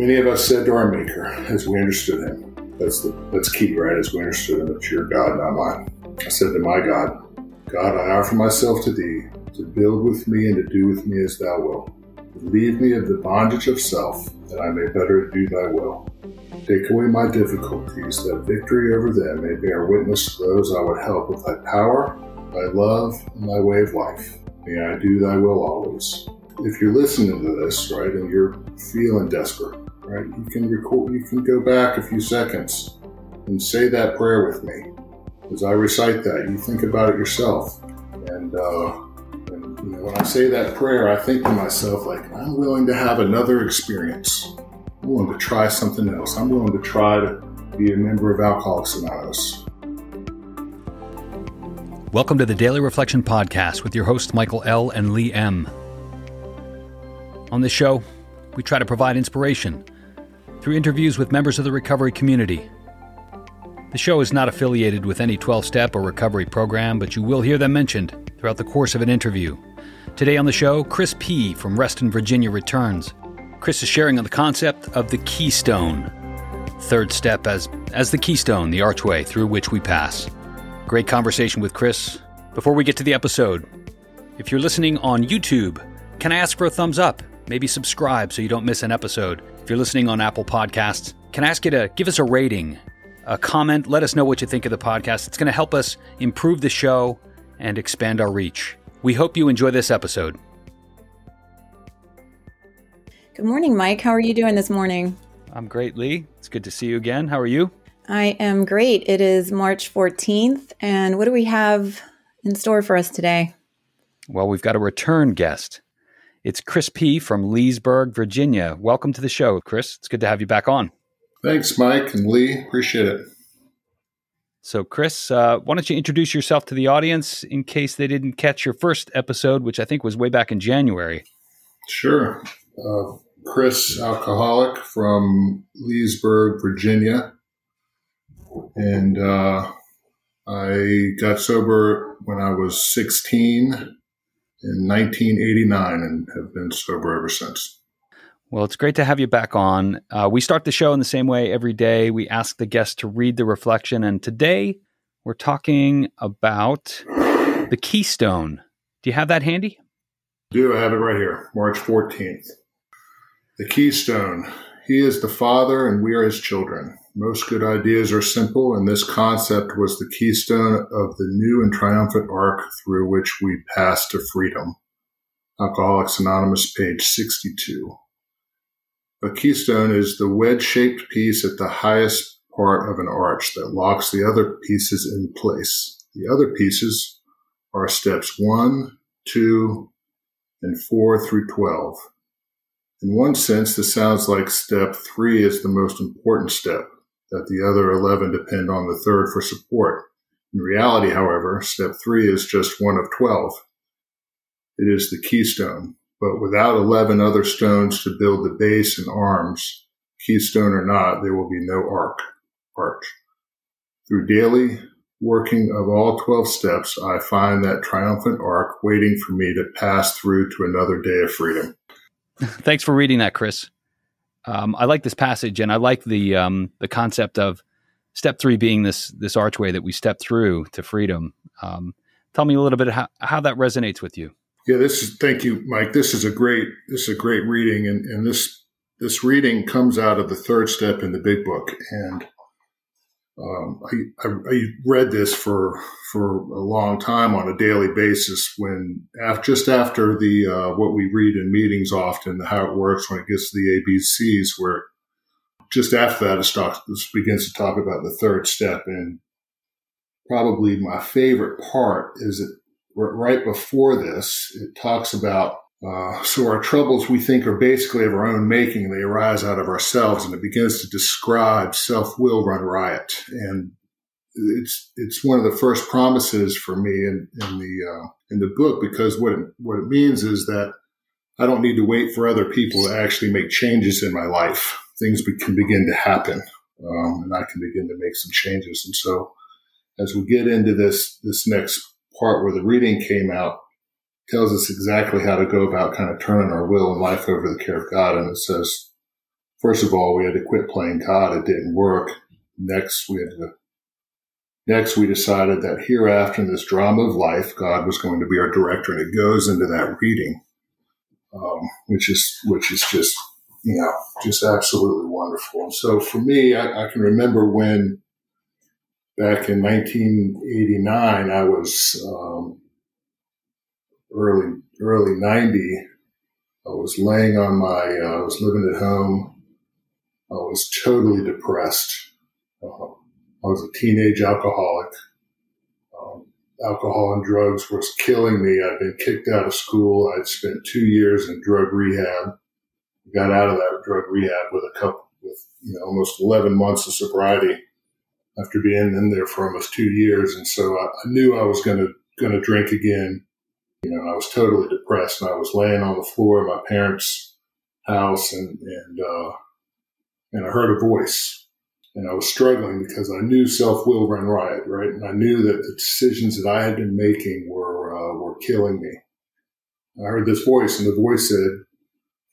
Many of us said to our Maker, as we understood Him, that's the that's key, right? As we understood Him, it's your God, not mine. I said to my God, God, I offer myself to Thee to build with me and to do with me as Thou wilt. Relieve me of the bondage of self, that I may better do Thy will. Take away my difficulties, that victory over them may bear witness to those I would help with Thy power, Thy love, and Thy way of life. May I do Thy will always. If you're listening to this, right, and you're feeling desperate, right, you can record, you can go back a few seconds and say that prayer with me. As I recite that, you think about it yourself, and uh, you know, when I say that prayer, I think to myself, like, I'm willing to have another experience. I'm willing to try something else. I'm willing to try to be a member of Alcoholics Anonymous. Welcome to the Daily Reflection Podcast with your hosts, Michael L. and Lee M. On this show, we try to provide inspiration through interviews with members of the recovery community. The show is not affiliated with any 12 step or recovery program, but you will hear them mentioned throughout the course of an interview. Today on the show, Chris P. from Reston, Virginia returns. Chris is sharing on the concept of the keystone. Third step as, as the keystone, the archway through which we pass. Great conversation with Chris. Before we get to the episode, if you're listening on YouTube, can I ask for a thumbs up? Maybe subscribe so you don't miss an episode. You're listening on Apple Podcasts, can I ask you to give us a rating, a comment? Let us know what you think of the podcast. It's going to help us improve the show and expand our reach. We hope you enjoy this episode. Good morning, Mike. How are you doing this morning? I'm great, Lee. It's good to see you again. How are you? I am great. It is March 14th, and what do we have in store for us today? Well, we've got a return guest. It's Chris P. from Leesburg, Virginia. Welcome to the show, Chris. It's good to have you back on. Thanks, Mike and Lee. Appreciate it. So, Chris, uh, why don't you introduce yourself to the audience in case they didn't catch your first episode, which I think was way back in January? Sure. Uh, Chris, alcoholic from Leesburg, Virginia. And uh, I got sober when I was 16 in 1989 and have been sober ever since. Well, it's great to have you back on. Uh, we start the show in the same way every day. We ask the guest to read the reflection, and today we're talking about the Keystone. Do you have that handy? I do. I have it right here, March 14th. The Keystone. He is the Father, and we are his children. Most good ideas are simple, and this concept was the keystone of the new and triumphant arc through which we pass to freedom. Alcoholics Anonymous, page 62. A keystone is the wedge-shaped piece at the highest part of an arch that locks the other pieces in place. The other pieces are steps 1, 2, and 4 through 12. In one sense, this sounds like step 3 is the most important step, that the other 11 depend on the third for support. In reality, however, step 3 is just one of 12. It is the keystone, but without 11 other stones to build the base and arms, keystone or not, there will be no arc, arch. Through daily working of all 12 steps, I find that triumphant arc waiting for me to pass through to another day of freedom. Thanks for reading that, Chris. Um, I like this passage, and I like the um, the concept of step three being this this archway that we step through to freedom. Um, tell me a little bit how, how that resonates with you. Yeah, this is thank you, Mike. This is a great this is a great reading, and, and this this reading comes out of the third step in the Big Book, and um, I, I, I, read this for for a long time on a daily basis. When after, just after the uh, what we read in meetings often, how it works when it gets to the ABCs, where just after that it starts begins to talk about the third step, and probably my favorite part is that right before this, it talks about uh, so our troubles we think are basically of our own making. They arise out of ourselves, and it begins to describe self-will run riot. And it's it's one of the first promises for me in, in the uh, in the book because what it, what it means is that I don't need to wait for other people to actually make changes in my life. Things can begin to happen, um, and I can begin to make some changes. And so, as we get into this this next part where the reading came out tells us exactly how to go about kind of turning our will and life over the care of God. And it says, first of all, we had to quit playing God. It didn't work. Next, we had to Next, we decided that hereafter in this drama of life, God was going to be our director, and it goes into that reading, um, which is which is just you know just absolutely wonderful. And so for me, I, I can remember when back in 1989, I was um, early early 90. I was laying on my, uh, I was living at home. I was totally depressed. Uh, I was a teenage alcoholic. Um, alcohol and drugs was killing me. I'd been kicked out of school. I'd spent two years in drug rehab. Got out of that drug rehab with a couple, with you know almost 11 months of sobriety after being in there for almost two years. And so I, I knew I was going to going to drink again. You know, I was totally depressed, and I was laying on the floor of my parents' house, and and uh, and I heard a voice and I was struggling because I knew self will run riot, right? And I knew that the decisions that I had been making were uh, were killing me. I heard this voice, and the voice said, If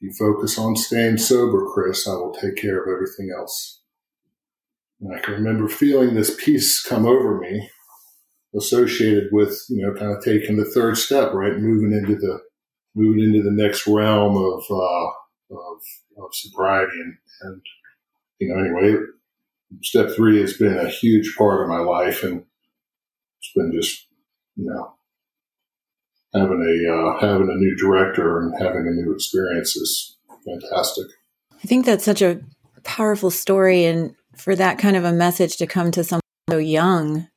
"You focus on staying sober, Chris. I will take care of everything else." And I can remember feeling this peace come over me, associated with you know kind of taking the third step, right, moving into the moving into the next realm of uh, of, of sobriety and and you know anyway step three has been a huge part of my life, and it's been just you know having a uh, having a new director and having a new experience is fantastic. I think that's such a powerful story, and for that kind of a message to come to someone so young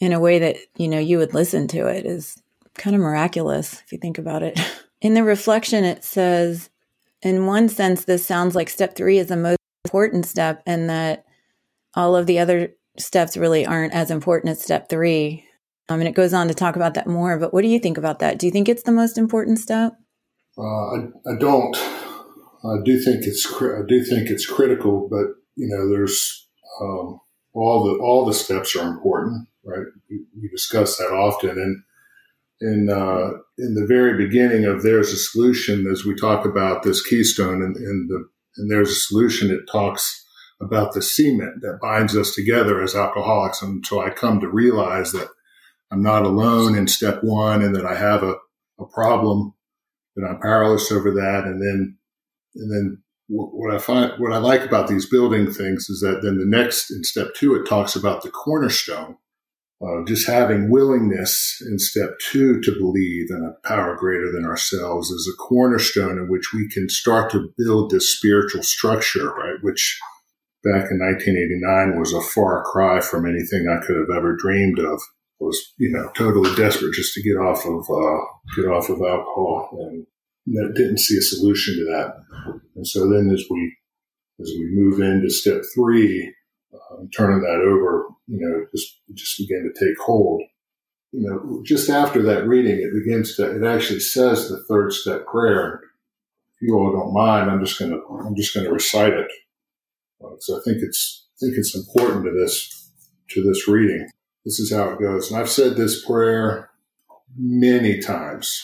in a way that you know you would listen to it is kind of miraculous if you think about it. In the reflection, it says, in one sense, this sounds like step three is the most important step, and that all of the other steps really aren't as important as step three. Um, and it goes on to talk about that more. But what do you think about that? Do you think it's the most important step? Uh, I, I don't. I do think it's I do think it's critical, but you know, there's um, all the all the steps are important, right? We, we discuss that often, and in uh, in the very beginning of there's a solution as we talk about this keystone, and, and the and there's a solution. It talks about the cement that binds us together as alcoholics until I come to realize that I'm not alone in step one and that I have a, a problem, that I'm powerless over that. And then, and then what I find, what I like about these building things is that then the next in step two, it talks about the cornerstone. Uh, just having willingness in step two to believe in a power greater than ourselves is a cornerstone in which we can start to build this spiritual structure, right? Which back in 1989 was a far cry from anything I could have ever dreamed of. I was, you know, totally desperate just to get off of, uh, get off of alcohol and didn't see a solution to that. And so then as we, as we move into step three, uh, turning that over, you know, just, just began to take hold. You know, just after that reading, it begins to, it actually says the third step prayer. If you all don't mind, I'm just to, I'm just to recite it uh, so I think it's I think it's important to this to this reading. This is how it goes. And I've said this prayer many times,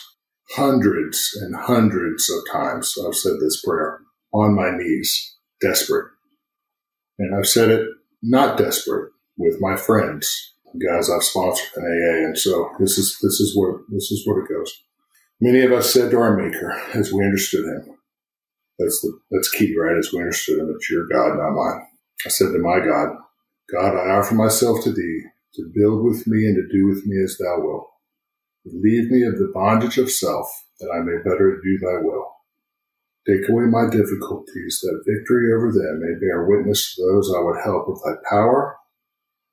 hundreds and hundreds of times. I've said this prayer on my knees, desperate. And I've said it not desperate with my friends, guys I've sponsored in AA. And so this is this is where this is where it goes. Many of us said to our Maker as we understood him, that's the that's key, right? As we understood him, it's your God, not mine. I said to my God, God, I offer myself to thee to build with me and to do with me as thou wilt. Relieve me of the bondage of self, that I may better do thy will. Take away my difficulties, that victory over them may bear witness to those I would help with thy power,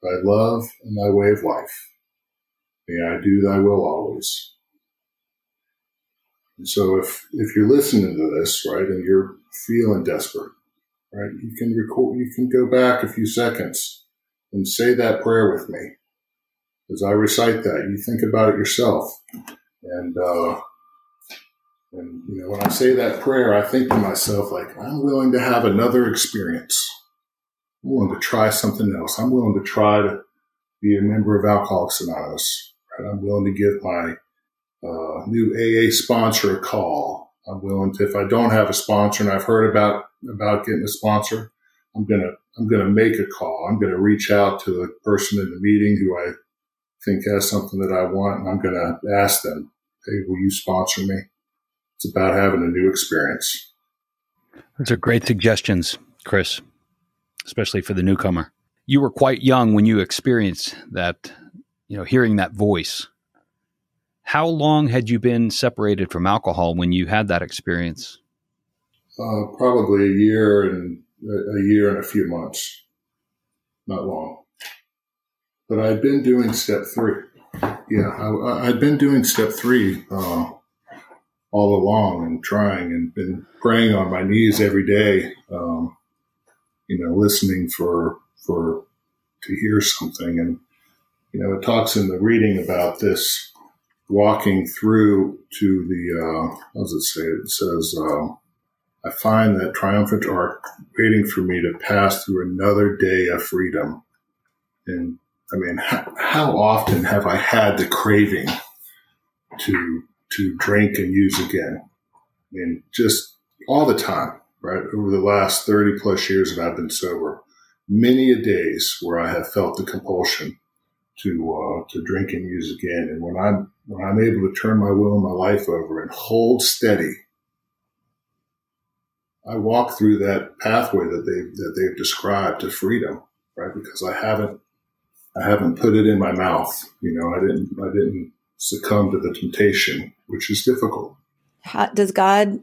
thy love, and thy way of life. May I do thy will always. And so if, if you're listening to this, right, and you're feeling desperate, right, you can record, you can go back a few seconds and say that prayer with me. As I recite that, you think about it yourself. And, uh, and, you know, when I say that prayer, I think to myself, like, I'm willing to have another experience. I'm willing to try something else. I'm willing to try to be a member of Alcoholics Anonymous. Right? I'm willing to give my uh, new AA sponsor a call I'm willing to, if I don't have a sponsor and I've heard about, about getting a sponsor, I'm to, I'm to make a call. I'm to reach out to the person in the meeting who I think has something that I want. And I'm to ask them, Hey, will you sponsor me? It's about having a new experience. Those are great suggestions, Chris, especially for the newcomer. You were quite young when you experienced that, you know, hearing that voice. How long had you been separated from alcohol when you had that experience? Uh, probably a year and a year and a few months. Not long. But I'd been doing step three. Yeah, I, had been doing step three uh, all along and trying and been praying on my knees every day. Um, you know, listening for for to hear something, and you know, it talks in the reading about this walking through to the, uh, how does it say? It says, uh, I find that triumphant arc waiting for me to pass through another day of freedom. And I mean, how, how often have I had the craving to, to drink and use again? I mean, just all the time, right? Over the last 30 plus years that I've been sober, many a days where I have felt the compulsion to uh, to drink and use again. And when I'm when I'm able to turn my will and my life over and hold steady, I walk through that pathway that they've, that they've described to freedom, right? Because I haven't I haven't put it in my mouth. You know, I didn't I didn't succumb to the temptation, which is difficult. How, does God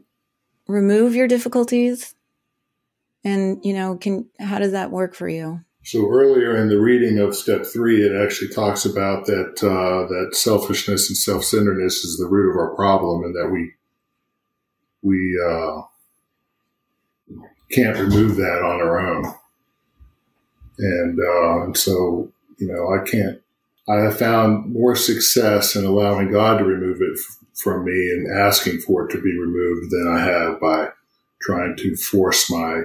remove your difficulties? And you know, can how does that work for you? So earlier in the reading of step three, it actually talks about that uh, that selfishness and self centeredness is the root of our problem, and that we we uh, can't remove that on our own. And, uh, and so, you know, I can't. I have found more success in allowing God to remove it from me and asking for it to be removed than I have by trying to force my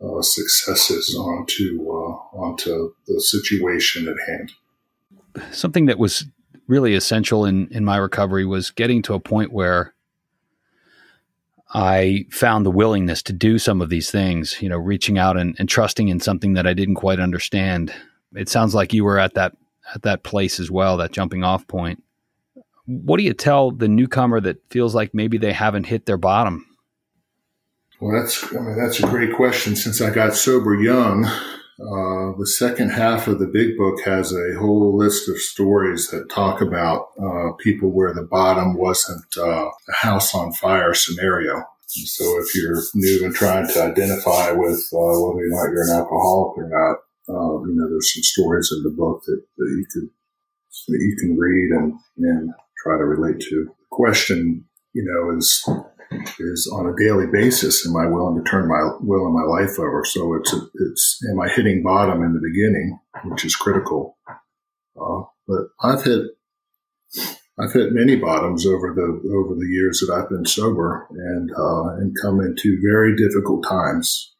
uh, successes onto uh, onto the situation at hand. Something that was really essential in in my recovery was getting to a point where I found the willingness to do some of these things. You know, reaching out and, and trusting in something that I didn't quite understand. It sounds like you were at that at that place as well, that jumping off point. What do you tell the newcomer that feels like maybe they haven't hit their bottom? Well, that's I mean, that's a great question. Since I got sober young, uh, the second half of the big book has a whole list of stories that talk about uh, people where the bottom wasn't uh, a house on fire scenario. So if you're new and trying to identify with uh, whether or not you're an alcoholic or not, uh, you know, there's some stories in the book that, that you could that you can read and, and try to relate to. The question, you know, is is on a daily basis. Am I willing to turn my will and my life over? So it's it's am I hitting bottom in the beginning, which is critical. Uh, but I've hit I've hit many bottoms over the over the years that I've been sober, and uh, and come into very difficult times.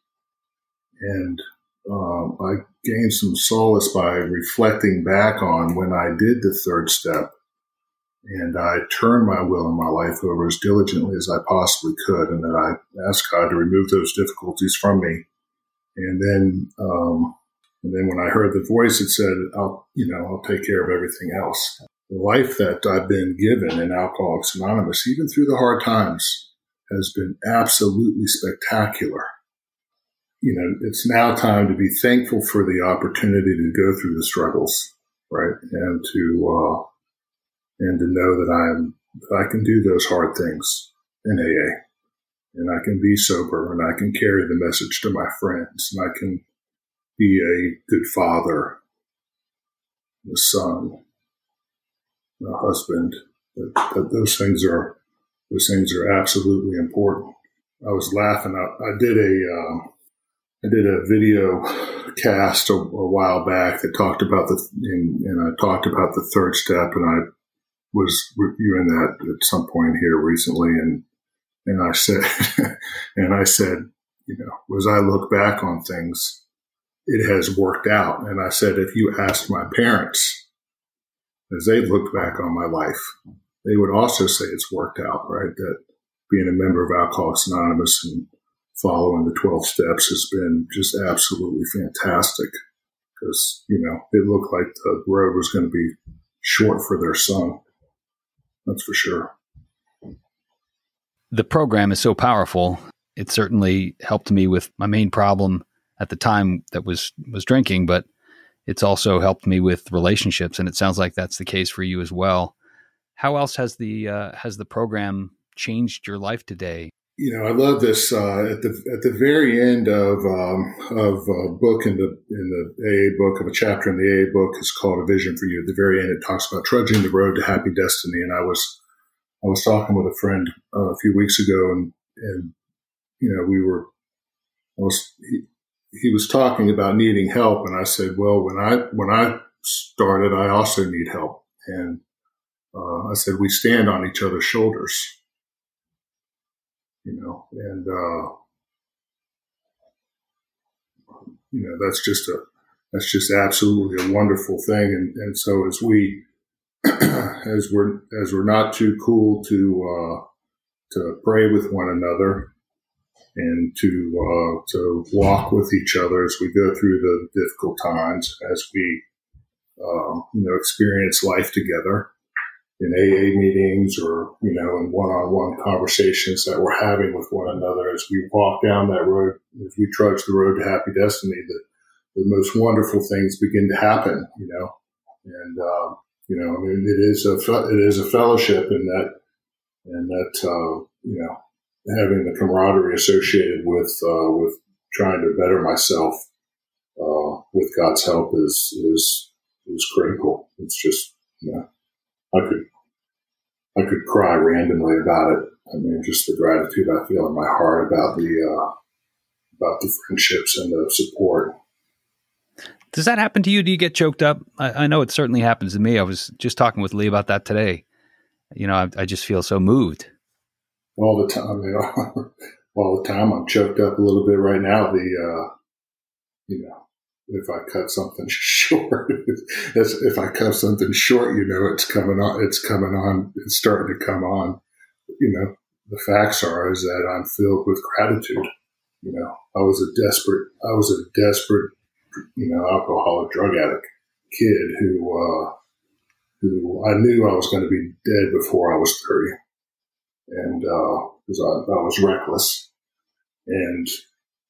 And um, I gained some solace by reflecting back on when I did the third step and I turned my will and my life over as diligently as I possibly could, and then I asked God to remove those difficulties from me. And then, um, and then when I heard the voice, it said, "I'll, you know, I'll take care of everything else." The life that I've been given in Alcoholics Anonymous, even through the hard times, has been absolutely spectacular. You know, it's now time to be thankful for the opportunity to go through the struggles, right, and to uh, and to know that I am that I can do those hard things in AA, and I can be sober, and I can carry the message to my friends, and I can be a good father, a son, a husband. That, that those things are those things are absolutely important. I was laughing. I, I did a um, I did a video cast a, a, while back that talked about the and, and I talked about the third step, and I was reviewing that at some point here recently, and and I said, and I said, you know, as I look back on things, it has worked out. And I said, if you asked my parents, as they look back on my life, they would also say it's worked out, right? That being a member of Alcoholics Anonymous and following the 12 steps has been just absolutely fantastic because, you know, it looked like the road was going to be short for their son. That's for sure. The program is so powerful. It certainly helped me with my main problem at the time that was was drinking, but it's also helped me with relationships and it sounds like that's the case for you as well. How else has the uh, has the program changed your life today? You know, I love this. Uh, at the at the very end of um, of a book in the in the AA book of a chapter in the AA book is called A Vision for You. At the very end, it talks about trudging the road to happy destiny. And I was I was talking with a friend uh, a few weeks ago, and and you know we were I was he, he was talking about needing help, and I said, well, when I when I started, I also need help, and uh, I said we stand on each other's shoulders you know, and, uh, you know, that's just a, that's just absolutely a wonderful thing. And, and so as we, as we're, as we're not too cool to, uh, to pray with one another and to, uh, to walk with each other as we go through the difficult times, as we, uh, you know, experience life together in AA meetings or, you know, in one-on-one conversations that we're having with one another as we walk down that road, as we trudge the road to happy destiny, that the most wonderful things begin to happen, you know, and, um, you know, I mean, it is a, it is a fellowship in that, and that, uh, you know, having the camaraderie associated with, uh, with trying to better myself, uh, with God's help is, is, is critical. It's just, you know, I could I could cry randomly about it. I mean, just the gratitude I feel in my heart about the uh, about the friendships and the support. Does that happen to you? Do you get choked up? I, I know it certainly happens to me. I was just talking with Lee about that today. You know, I, I just feel so moved all the time. You know, all the time. I'm choked up a little bit right now. The uh, you know, if I cut something short, if I cut something short, you know, it's coming on, it's coming on, it's starting to come on. You know, the facts are is that I'm filled with gratitude. You know, I was a desperate, I was a desperate, you know, alcoholic drug addict kid who, uh, who I knew I was going to be dead before I was 30. And, uh, cause I, I was reckless and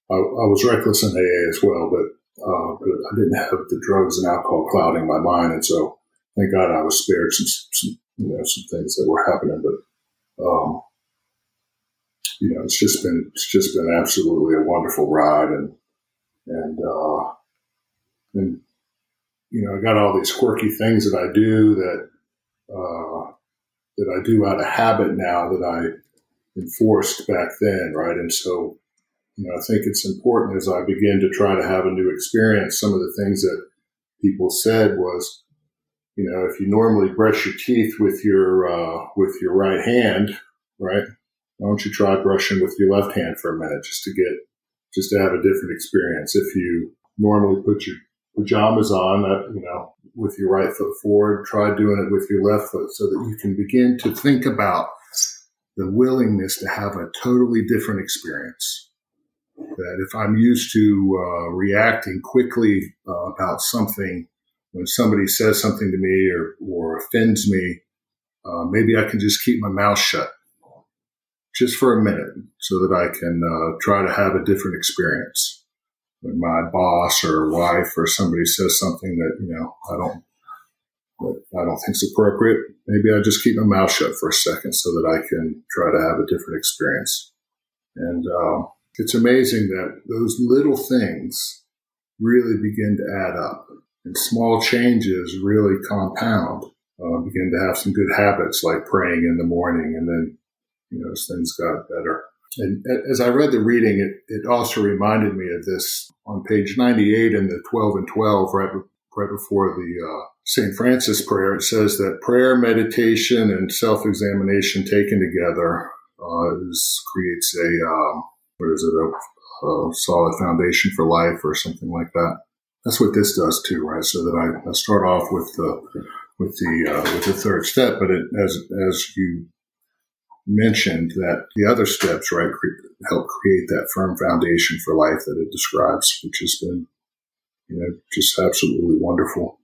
I, I was reckless in AA as well, but uh, but I didn't have the drugs and alcohol clouding my mind, and so thank God I was spared some, some you know some things that were happening. But um, you know, it's just been it's just been absolutely a wonderful ride, and and uh, and you know, I got all these quirky things that I do that uh, that I do out of habit now that I enforced back then, right? And so you know, I think it's important as I begin to try to have a new experience. Some of the things that people said was, you know, if you normally brush your teeth with your uh, with your right hand, right? Why don't you try brushing with your left hand for a minute just to get just to have a different experience? If you normally put your pajamas on, uh, you know, with your right foot forward, try doing it with your left foot so that you can begin to think about the willingness to have a totally different experience that if I'm used to uh, reacting quickly uh, about something, when somebody says something to me or, or offends me, uh, maybe I can just keep my mouth shut just for a minute so that I can uh, try to have a different experience. When my boss or wife or somebody says something that, you know, I don't I don't think is appropriate. Maybe I just keep my mouth shut for a second so that I can try to have a different experience. And uh, it's amazing that those little things really begin to add up and small changes really compound, uh, begin to have some good habits like praying in the morning and then, you know, things got better. And as I read the reading, it, it also reminded me of this on page 98 in the 12 and 12, right, right before the uh, St. Francis prayer. It says that prayer, meditation, and self examination taken together uh, is, creates a, um, what is it, a, a, solid foundation for life or something like that. That's what this does too, right? So that I, I start off with the with the uh, with the third step, but it, as as you mentioned that the other steps, right, cre- help create that firm foundation for life that it describes, which has been, you know, just absolutely wonderful.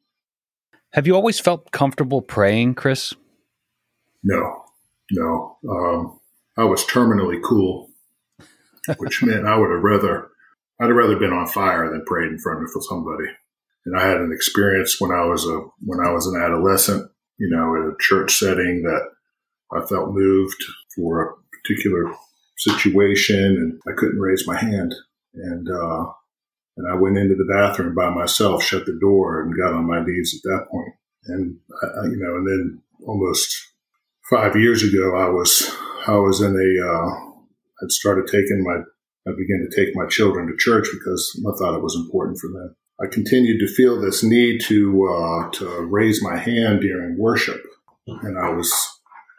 Have you always felt comfortable praying, Chris? No, no. Um, I was terminally cool, which meant I would have rather, I'd have rather been on fire than prayed in front of somebody. And I had an experience when I was a when I was an adolescent, you know, in a church setting that I felt moved for a particular situation, and I couldn't raise my hand, and uh, and I went into the bathroom by myself, shut the door, and got on my knees at that point. And I, you know, and then almost five years ago, I was I was in a uh, I'd started taking my I began to take my children to church because I thought it was important for them. I continued to feel this need to uh, to raise my hand during worship, and I was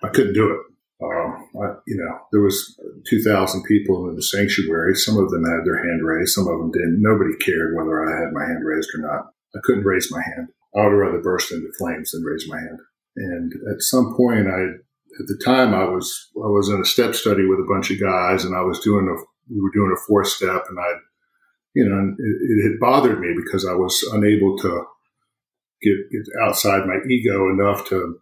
I couldn't do it. Um, I, you know, there was 2,000 people in the sanctuary. Some of them had their hand raised, some of them didn't. Nobody cared whether I had my hand raised or not. I couldn't raise my hand. I would rather burst into flames than raise my hand. And at some point, I, at the time, I was I was in a step study with a bunch of guys, and I was doing a we were doing a four step, and I you know, it, it had bothered me because I was unable to get, get outside my ego enough to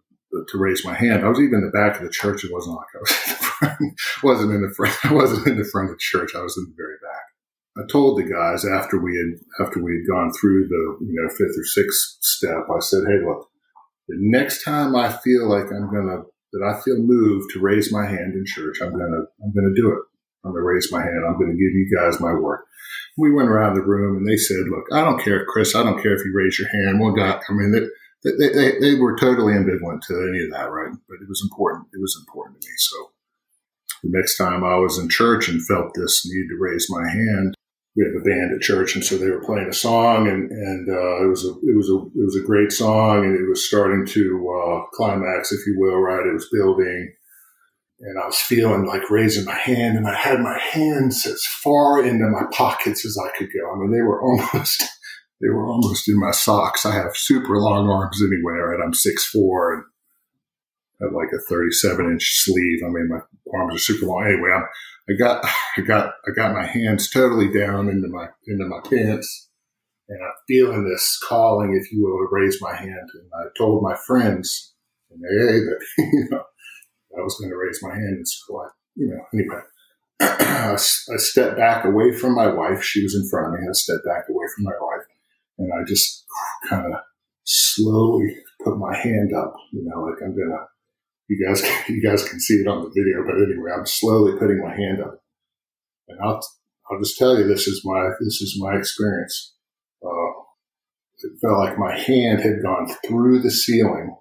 to raise my hand. I was even in the back of the church. It wasn't like I was in the front. wasn't in the front. I wasn't in the front of the church. I was in the very back. I told the guys after we had after we had gone through the you know fifth or sixth step. I said, "Hey, look, the next time I feel like I'm gonna that I feel moved to raise my hand in church, I'm gonna I'm gonna do it. I'm gonna raise my hand. I'm gonna give you guys my word." we went around the room and they said, look, I don't care, Chris. I don't care if you raise your hand. One guy, I mean, they, they, they, they were totally ambivalent to any of that, right? But it was important. It was important to me. So the next time I was in church and felt this need to raise my hand, we have a band at church, and so they were playing a song, and and uh, it was a it was a it was a great song, and it was starting to uh, climax, if you will, right? It was building, and I was feeling like raising my hand, and I had my hands as far into my pockets as I could go. I mean, they were almost they were almost in my socks. I have super long arms anyway, right? I'm six four and have like a 37 inch sleeve. I mean, my arms are super long. Anyway, I'm, I got I got I got my hands totally down into my into my pants, and I'm feeling this calling, if you will, to raise my hand. And I told my friends and they that you know I was going to raise my hand. And so I, you know, anyway, I, stepped back away from my wife. She was in front of me. I stepped back away from my wife and I just kind of slowly put my hand up, you know, like I'm going to, you guys, you guys can see it on the video, but anyway, I'm slowly putting my hand up and I'll, I'll just tell you, this is my, this is my experience. Uh, it felt like my hand had gone through the ceiling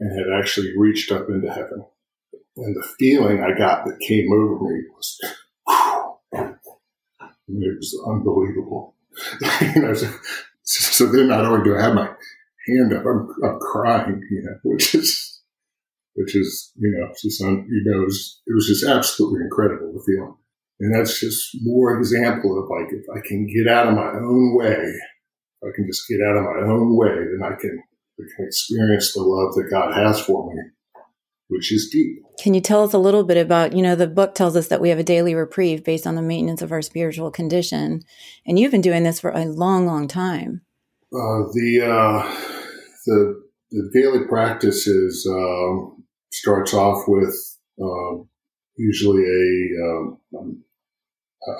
and had actually reached up into heaven. And the feeling I got that came over me was, it was unbelievable. you know, so, so, then not only do I have my hand up, I'm, I'm crying, you know, which is, which is, you know, just, un, you know, it was, it was just absolutely incredible to feel. And that's just more example of like, if I can get out of my own way, if I can just get out of my own way, then I can, I can experience the love that God has for me which is deep. Can you tell us a little bit about, you know, the book tells us that we have a daily reprieve based on the maintenance of our spiritual condition. And you've been doing this for a long, long time. Uh, the, uh, the, the daily practice is, um, starts off with, uh, usually a. Um, um,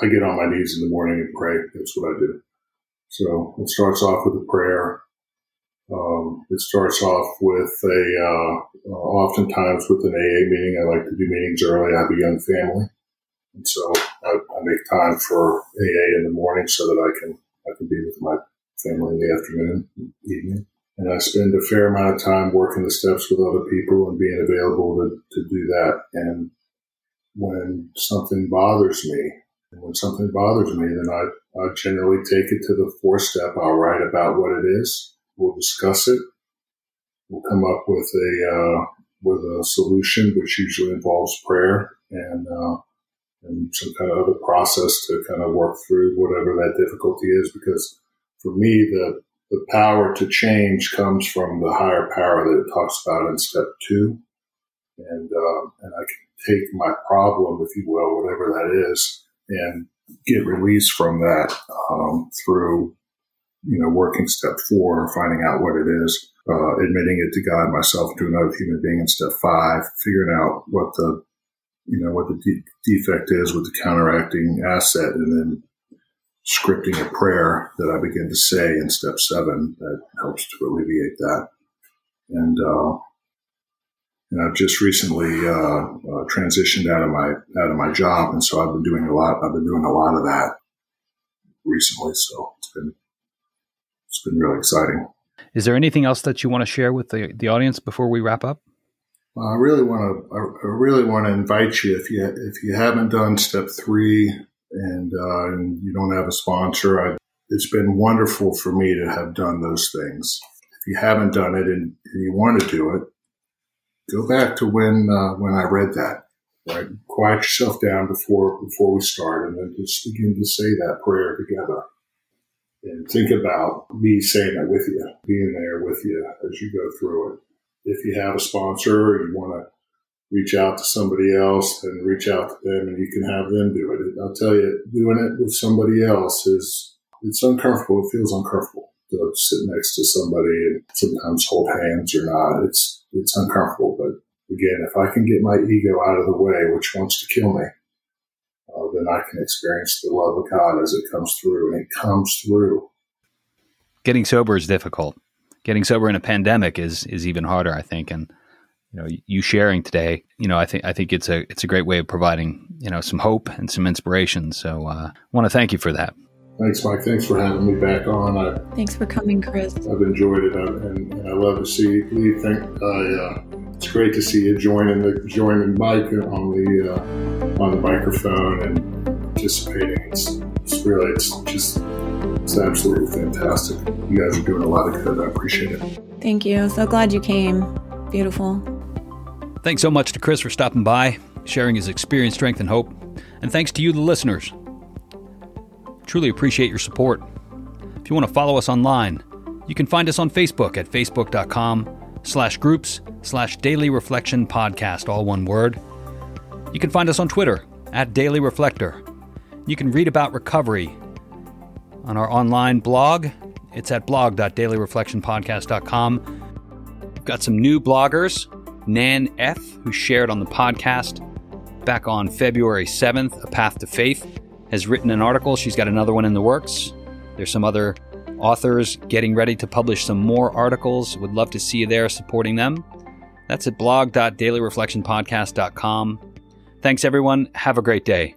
I get on my knees in the morning and pray. That's what I do. So it starts off with a prayer. Um, it starts off with a, uh, oftentimes with an AA meeting. I like to do meetings early. I have a young family. And so I, I, make time for AA in the morning so that I can, I can be with my family in the afternoon, evening. And I spend a fair amount of time working the steps with other people and being available to, to do that. And when something bothers me, when something bothers me, then I, I generally take it to the four step. I'll write about what it is We'll discuss it. We'll come up with a uh, with a solution, which usually involves prayer and uh, and some kind of other process to kind of work through whatever that difficulty is. Because for me, the the power to change comes from the higher power that it talks about in step two, and uh, and I can take my problem, if you will, whatever that is, and get released from that um, through, you know, working step four, finding out what it is, uh, admitting it to God, myself, to another human being in step five, figuring out what the, you know, what the de- defect is with the counteracting asset, and then scripting a prayer that I begin to say in step seven that helps to alleviate that. And, uh, and I've just recently uh, uh, transitioned out of my out of my job, and so I've been doing a lot. I've been doing a lot of that recently, so it's been it's been really exciting. Is there anything else that you want to share with the, the audience before we wrap up? I really want to. I really want to invite you if you if you haven't done step three and, uh, and you don't have a sponsor. I, it's been wonderful for me to have done those things. If you haven't done it and, and you want to do it, go back to when uh, when I read that. Right, quiet yourself down before before we start, and then just begin to say that prayer together. And think about me saying it with you, being there with you as you go through it. If you have a sponsor or you want to reach out to somebody else, and reach out to them, and you can have them do it. I'll tell you, doing it with somebody else is it's uncomfortable. It feels uncomfortable to sit next to somebody and sometimes hold hands or not. It's it's uncomfortable. But again, if I can get my ego out of the way, which wants to kill me, uh, then I can experience the love of God as it comes through, and it comes through. Getting sober is difficult. Getting sober in a pandemic is is even harder, I think. And you know, you sharing today, you know, I think I think it's a it's a great way of providing you know some hope and some inspiration. So uh, I want to thank you for that. Thanks, Mike. Thanks for having me back on. I, Thanks for coming, Chris. I've enjoyed it, and, and I love to see you. Thank, I, uh, it's great to see you joining the joining Mike on the uh, on the microphone and participating. It's, it's really it's just it's absolutely fantastic. You guys are doing a lot of good. I appreciate it. Thank you. So glad you came. Beautiful. Thanks so much to Chris for stopping by, sharing his experience, strength, and hope. And thanks to you, the listeners. Truly appreciate your support. If you want to follow us online, you can find us on Facebook at facebook.com slash groups slash daily reflection podcast, all one word. You can find us on Twitter at Daily Reflector. You can read about recovery on our online blog. It's at blog.dailyreflectionpodcast.com. We've got some new bloggers, Nan F., who shared on the podcast back on February 7th, A Path to Faith has written an article. She's got another one in the works. There's some other authors getting ready to publish some more articles. Would love to see you there supporting them. That's at blog.dailyreflectionpodcast.com. Thanks, everyone. Have a great day.